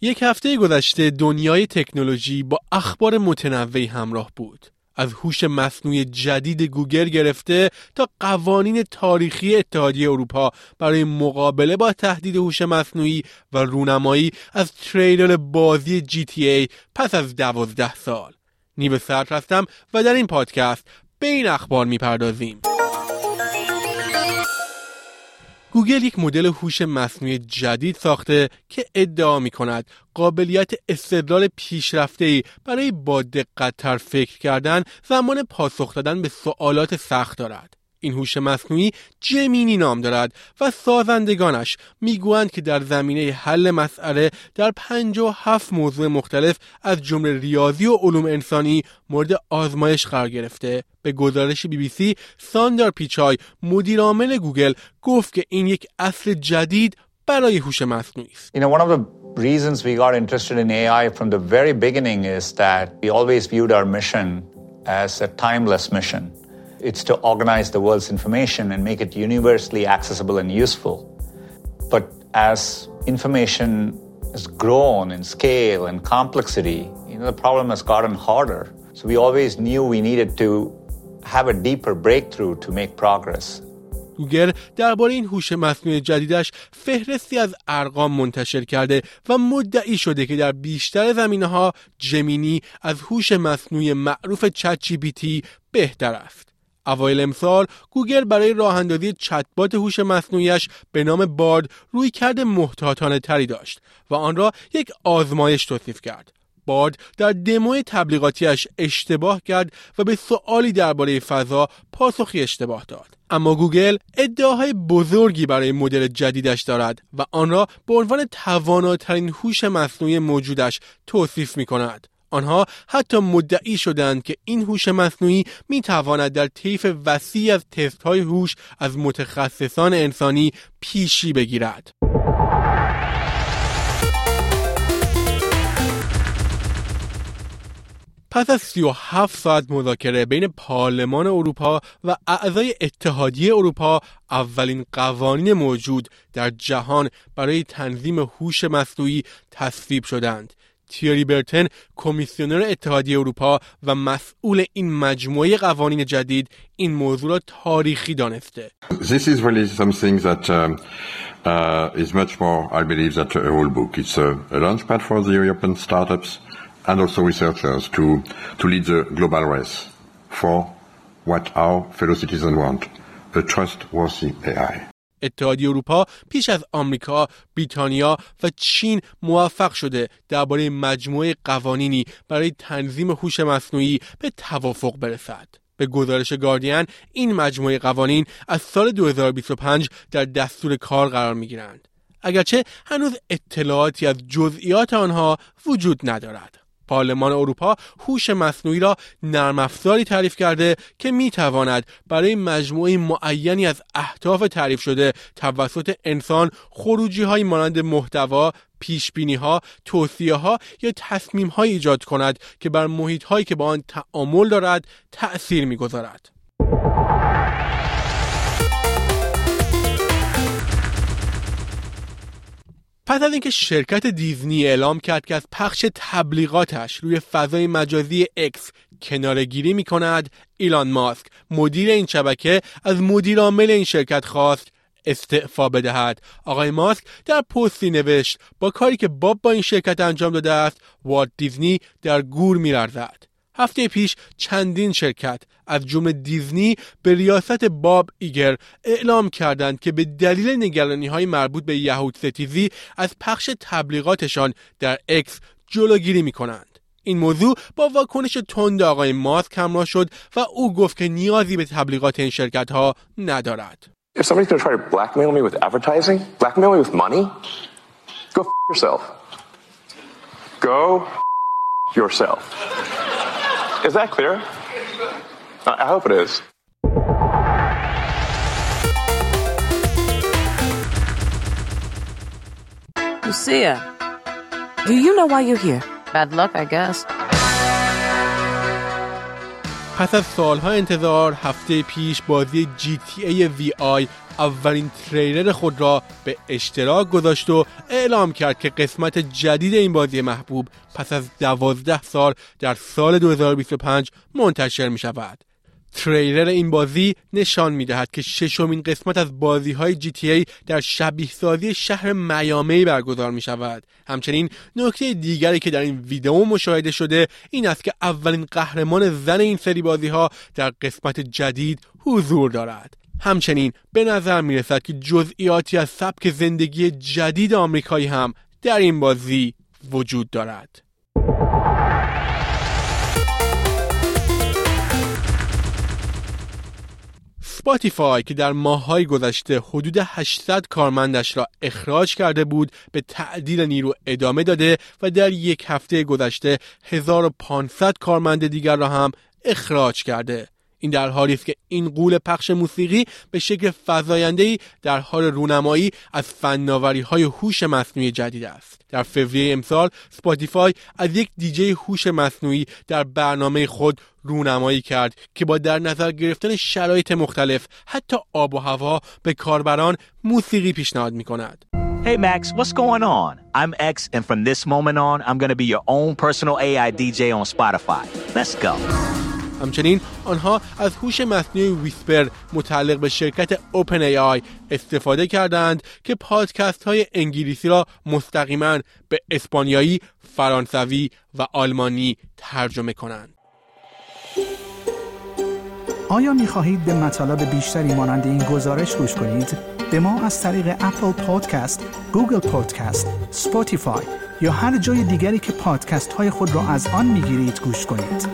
یک هفته گذشته دنیای تکنولوژی با اخبار متنوعی همراه بود. از هوش مصنوعی جدید گوگل گرفته تا قوانین تاریخی اتحادیه اروپا برای مقابله با تهدید هوش مصنوعی و رونمایی از تریلر بازی GTA پس از دوازده سال. نیو سرد هستم و در این پادکست به این اخبار می‌پردازیم. گوگل یک مدل هوش مصنوعی جدید ساخته که ادعا می کند قابلیت استدلال پیشرفته برای با دقتتر فکر کردن زمان پاسخ دادن به سوالات سخت دارد. این هوش مصنوعی جمینی نام دارد و سازندگانش می‌گویند که در زمینه حل مسئله در 57 موضوع مختلف از جمله ریاضی و علوم انسانی مورد آزمایش قرار گرفته به گزارش بی بی سی ساندر پیچای مدیر عامل گوگل گفت که این یک اصل جدید برای هوش مصنوعی است. Reasons we got interested in AI from the very beginning is that we always viewed our mission as a timeless mission. It's to organize the world's information and make it universally accessible and useful. But as information has grown in scale and complexity, you know, the problem has gotten harder. So we always knew we needed to have a deeper breakthrough to make progress. گوگل درباره این هوش مصنوعی جدیدش فهرستی از ارقام منتشر کرده و مدعی شده که در بیشتر زمینه ها جمینی از هوش مصنوعی معروف چت جی بهتر است. اوایل امسال گوگل برای راه اندازی چتبات هوش مصنوعیش به نام Bard رویکرد محتاطانه تری داشت و آن را یک آزمایش توصیف کرد. بارد در دموی تبلیغاتیش اشتباه کرد و به سوالی درباره فضا پاسخی اشتباه داد. اما گوگل ادعاهای بزرگی برای مدل جدیدش دارد و آن را به عنوان تواناترین هوش مصنوعی موجودش توصیف می کند. آنها حتی مدعی شدند که این هوش مصنوعی می تواند در طیف وسیع از تست های هوش از متخصصان انسانی پیشی بگیرد. پس از 37 ساعت مذاکره بین پارلمان اروپا و اعضای اتحادیه اروپا اولین قوانین موجود در جهان برای تنظیم هوش مصنوعی تصویب شدند تیری برتن کمیسیونر اتحادیه اروپا و مسئول این مجموعه قوانین جدید این موضوع را تاریخی دانسته. This is really something that um, uh, is much more, I believe, that a whole book. It's a, a launchpad for the European startups and also researchers to, to lead the global race for what our fellow citizens want, a trustworthy AI. اتحادیه اروپا پیش از آمریکا، بریتانیا و چین موفق شده درباره مجموعه قوانینی برای تنظیم هوش مصنوعی به توافق برسد. به گزارش گاردین این مجموعه قوانین از سال 2025 در دستور کار قرار می گیرند. اگرچه هنوز اطلاعاتی از جزئیات آنها وجود ندارد. پارلمان اروپا هوش مصنوعی را نرم افزاری تعریف کرده که می تواند برای مجموعه معینی از اهداف تعریف شده توسط انسان خروجی های مانند محتوا پیش بینی ها، توصیه ها یا تصمیم های ایجاد کند که بر محیط هایی که با آن تعامل دارد تأثیر می‌گذارد. پس از اینکه شرکت دیزنی اعلام کرد که از پخش تبلیغاتش روی فضای مجازی اکس کناره‌گیری می کند ایلان ماسک مدیر این شبکه از مدیر عامل این شرکت خواست استعفا بدهد. آقای ماسک در پستی نوشت با کاری که باب با این شرکت انجام داده است والت دیزنی در گور میلرزد. هفته پیش چندین شرکت از جمله دیزنی به ریاست باب ایگر اعلام کردند که به دلیل نگرانی های مربوط به یهود ستیزی از پخش تبلیغاتشان در اکس جلوگیری می کنند. این موضوع با واکنش تند آقای ماسک همراه شد و او گفت که نیازی به تبلیغات این شرکت ها ندارد. Go f- yourself. Is that clear? I I hope it is. Lucia, do you know why you're here? Bad luck, I guess. پس از سالها انتظار هفته پیش بازی GTA VI اولین تریلر خود را به اشتراک گذاشت و اعلام کرد که قسمت جدید این بازی محبوب پس از دوازده سال در سال 2025 منتشر می شود. تریلر این بازی نشان می دهد که ششمین قسمت از بازی های GTA در شبیه سازی شهر میامی برگزار می شود. همچنین نکته دیگری که در این ویدئو مشاهده شده این است که اولین قهرمان زن این سری بازی ها در قسمت جدید حضور دارد. همچنین به نظر می رسد که جزئیاتی از سبک زندگی جدید آمریکایی هم در این بازی وجود دارد. Spotify که در ماههای گذشته حدود 800 کارمندش را اخراج کرده بود به تعدیل نیرو ادامه داده و در یک هفته گذشته 1500 کارمند دیگر را هم اخراج کرده. این در حالی است که این غول پخش موسیقی به شکل فزاینده‌ای در حال رونمایی از فناوری های هوش مصنوعی جدید است در فوریه امسال Spotify از یک دیجی هوش مصنوعی در برنامه خود رونمایی کرد که با در نظر گرفتن شرایط مختلف حتی آب و هوا به کاربران موسیقی پیشنهاد می کند. Hey Max, what's going on? I'm X, and from this moment on, I'm going to be your own personal AI DJ on Spotify. Let's go. همچنین آنها از هوش مصنوعی ویسپر متعلق به شرکت اوپن ای آی استفاده کردند که پادکست های انگلیسی را مستقیما به اسپانیایی، فرانسوی و آلمانی ترجمه کنند. آیا می خواهید به مطالب بیشتری مانند این گزارش گوش کنید؟ به ما از طریق Apple Podcast، Google Podcast، Spotify یا هر جای دیگری که پادکست های خود را از آن می گیرید گوش کنید.